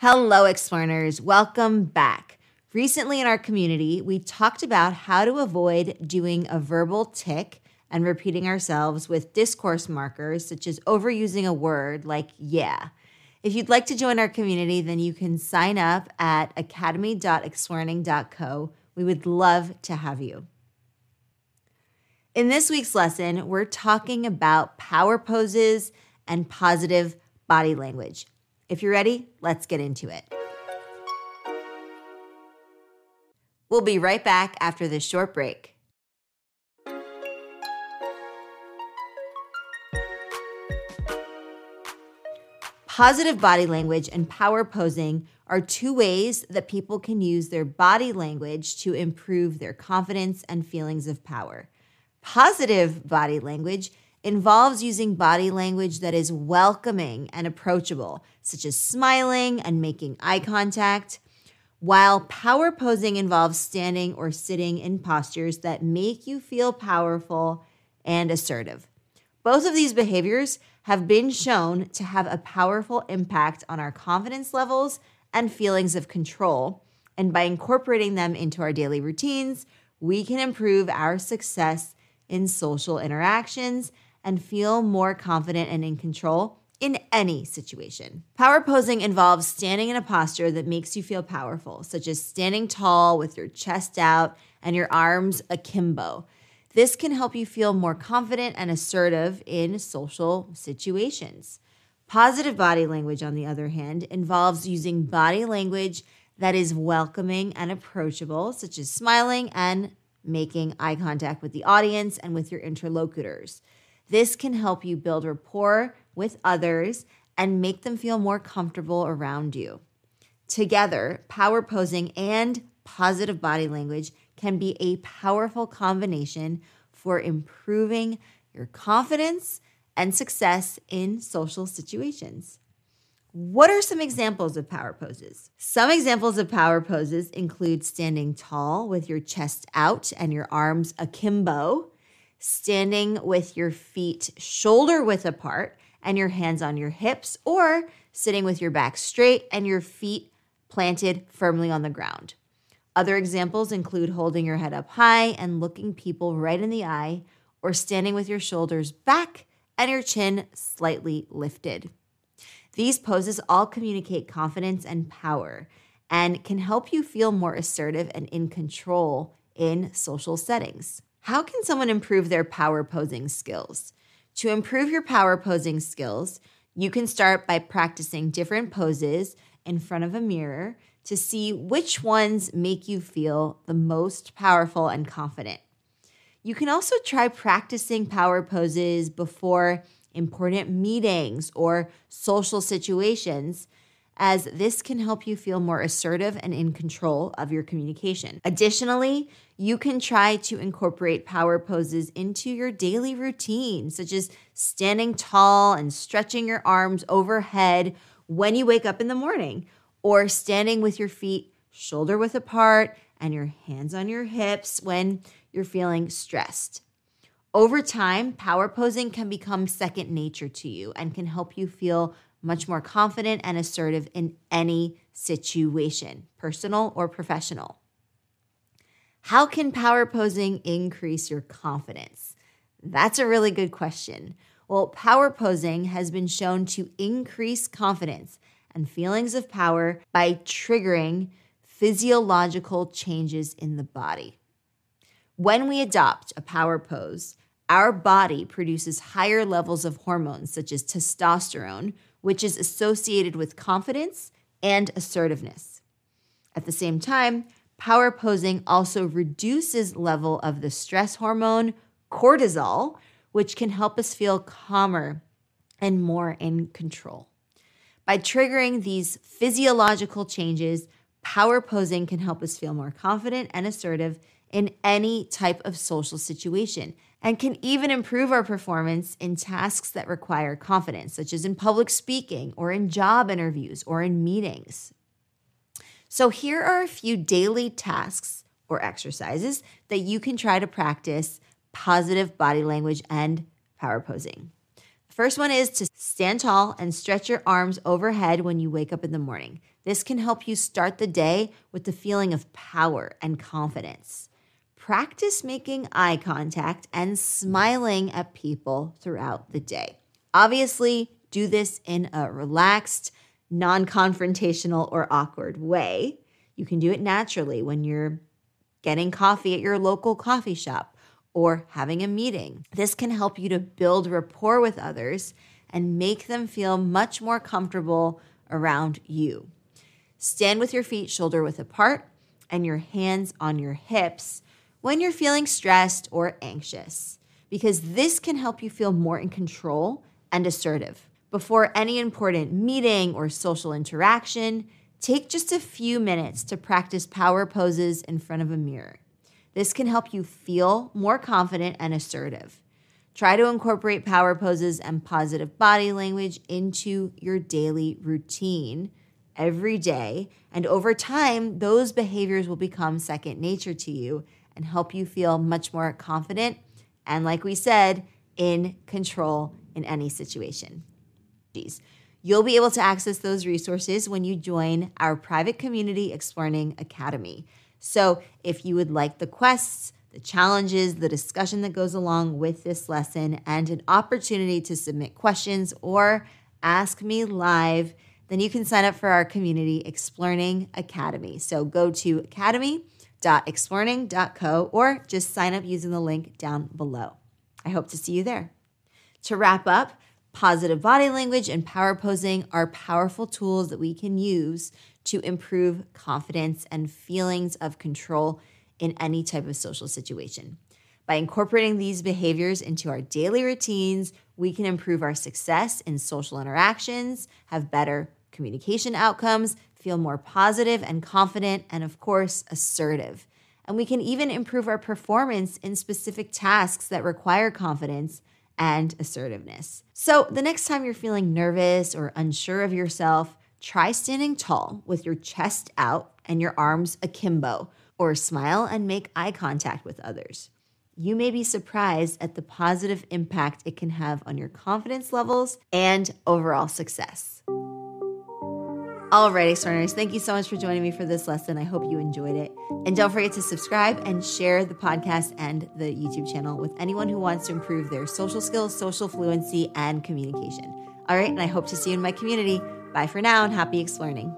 Hello, Explorers. Welcome back. Recently in our community, we talked about how to avoid doing a verbal tic and repeating ourselves with discourse markers, such as overusing a word like yeah. If you'd like to join our community, then you can sign up at academy.explearning.co. We would love to have you. In this week's lesson, we're talking about power poses and positive body language. If you're ready, let's get into it. We'll be right back after this short break. Positive body language and power posing are two ways that people can use their body language to improve their confidence and feelings of power. Positive body language involves using body language that is welcoming and approachable, such as smiling and making eye contact, while power posing involves standing or sitting in postures that make you feel powerful and assertive. Both of these behaviors have been shown to have a powerful impact on our confidence levels and feelings of control. And by incorporating them into our daily routines, we can improve our success in social interactions and feel more confident and in control in any situation. Power posing involves standing in a posture that makes you feel powerful, such as standing tall with your chest out and your arms akimbo. This can help you feel more confident and assertive in social situations. Positive body language, on the other hand, involves using body language that is welcoming and approachable, such as smiling and making eye contact with the audience and with your interlocutors. This can help you build rapport with others and make them feel more comfortable around you. Together, power posing and positive body language can be a powerful combination for improving your confidence and success in social situations. What are some examples of power poses? Some examples of power poses include standing tall with your chest out and your arms akimbo, standing with your feet shoulder width apart and your hands on your hips, or sitting with your back straight and your feet planted firmly on the ground. Other examples include holding your head up high and looking people right in the eye, or standing with your shoulders back and your chin slightly lifted. These poses all communicate confidence and power and can help you feel more assertive and in control in social settings. How can someone improve their power posing skills? To improve your power posing skills, you can start by practicing different poses in front of a mirror to see which ones make you feel the most powerful and confident. You can also try practicing power poses before important meetings or social situations, as this can help you feel more assertive and in control of your communication. Additionally, you can try to incorporate power poses into your daily routine, such as standing tall and stretching your arms overhead when you wake up in the morning or standing with your feet shoulder width apart and your hands on your hips when you're feeling stressed. Over time, power posing can become second nature to you and can help you feel much more confident and assertive in any situation, personal or professional. How can power posing increase your confidence? That's a really good question. Well, power posing has been shown to increase confidence and feelings of power by triggering physiological changes in the body. When we adopt a power pose, our body produces higher levels of hormones such as testosterone, which is associated with confidence and assertiveness. At the same time, power posing also reduces level of the stress hormone cortisol, which can help us feel calmer and more in control. By triggering these physiological changes, power posing can help us feel more confident and assertive in any type of social situation and can even improve our performance in tasks that require confidence, such as in public speaking or in job interviews or in meetings. So, here are a few daily tasks or exercises that you can try to practice positive body language and power posing. The First one is to stand tall and stretch your arms overhead when you wake up in the morning. This can help you start the day with the feeling of power and confidence. Practice making eye contact and smiling at people throughout the day. Obviously, do this in a relaxed, non confrontational, or awkward way. You can do it naturally when you're getting coffee at your local coffee shop or having a meeting. This can help you to build rapport with others and make them feel much more comfortable around you. Stand with your feet shoulder width apart and your hands on your hips when you're feeling stressed or anxious, because this can help you feel more in control and assertive. Before any important meeting or social interaction, take just a few minutes to practice power poses in front of a mirror. This can help you feel more confident and assertive. Try to incorporate power poses and positive body language into your daily routine every day. And over time, those behaviors will become second nature to you and help you feel much more confident and, like we said, in control in any situation. Jeez. You'll be able to access those resources when you join our private community Explearning Academy. So, if you would like the quests, the challenges, the discussion that goes along with this lesson, and an opportunity to submit questions or ask me live, then you can sign up for our community Explearning Academy. So go to academy.explearning.co or just sign up using the link down below. I hope to see you there. To wrap up, positive body language and power posing are powerful tools that we can use to improve confidence and feelings of control in any type of social situation. By incorporating these behaviors into our daily routines, we can improve our success in social interactions, have better communication outcomes, feel more positive and confident, and of course, assertive. And we can even improve our performance in specific tasks that require confidence and assertiveness. So, the next time you're feeling nervous or unsure of yourself, try standing tall with your chest out and your arms akimbo or smile and make eye contact with others. You may be surprised at the positive impact it can have on your confidence levels and overall success. Alrighty, learners, thank you so much for joining me for this lesson. I hope you enjoyed it. And don't forget to subscribe and share the podcast and the YouTube channel with anyone who wants to improve their social skills, social fluency, and communication. All right, and I hope to see you in my community. Bye for now and happy exploring.